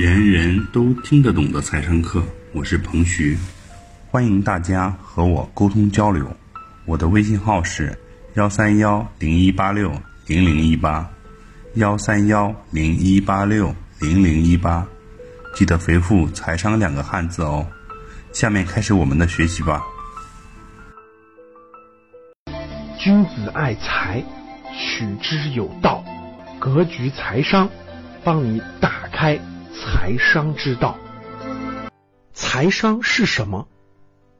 人人都听得懂的财商课，我是彭徐，欢迎大家和我沟通交流。我的微信号是幺三幺零一八六零零一八，幺三幺零一八六零零一八，记得回复“财商”两个汉字哦。下面开始我们的学习吧。君子爱财，取之有道。格局财商，帮你打开财商之道。财商是什么？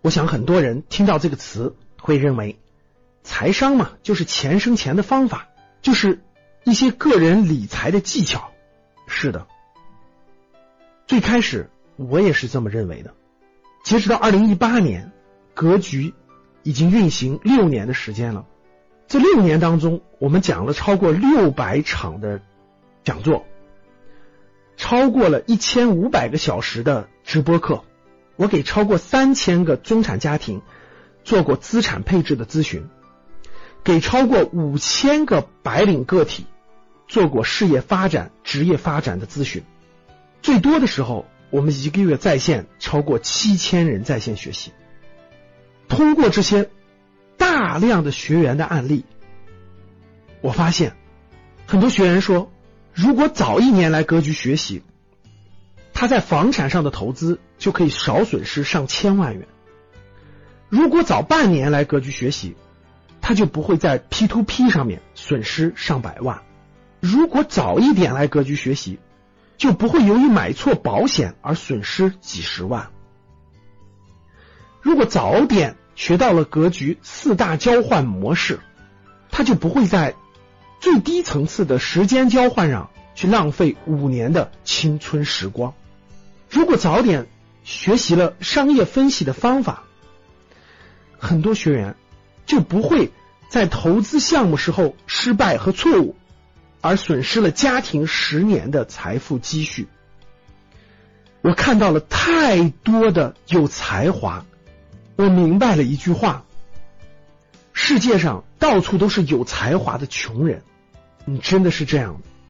我想很多人听到这个词会认为，财商嘛，就是钱生钱的方法，就是一些个人理财的技巧。是的，最开始我也是这么认为的。截止到二零一八年，格局已经运行六年的时间了。这六年当中，我们讲了超过六百场的讲座，超过了一千五百个小时的直播课。我给超过三千个中产家庭做过资产配置的咨询，给超过五千个白领个体做过事业发展、职业发展的咨询。最多的时候，我们一个月在线超过七千人在线学习。通过这些。大量的学员的案例，我发现很多学员说，如果早一年来格局学习，他在房产上的投资就可以少损失上千万元；如果早半年来格局学习，他就不会在 P to P 上面损失上百万；如果早一点来格局学习，就不会由于买错保险而损失几十万；如果早点。学到了格局四大交换模式，他就不会在最低层次的时间交换上去浪费五年的青春时光。如果早点学习了商业分析的方法，很多学员就不会在投资项目时候失败和错误，而损失了家庭十年的财富积蓄。我看到了太多的有才华。我明白了一句话：世界上到处都是有才华的穷人。你真的是这样的？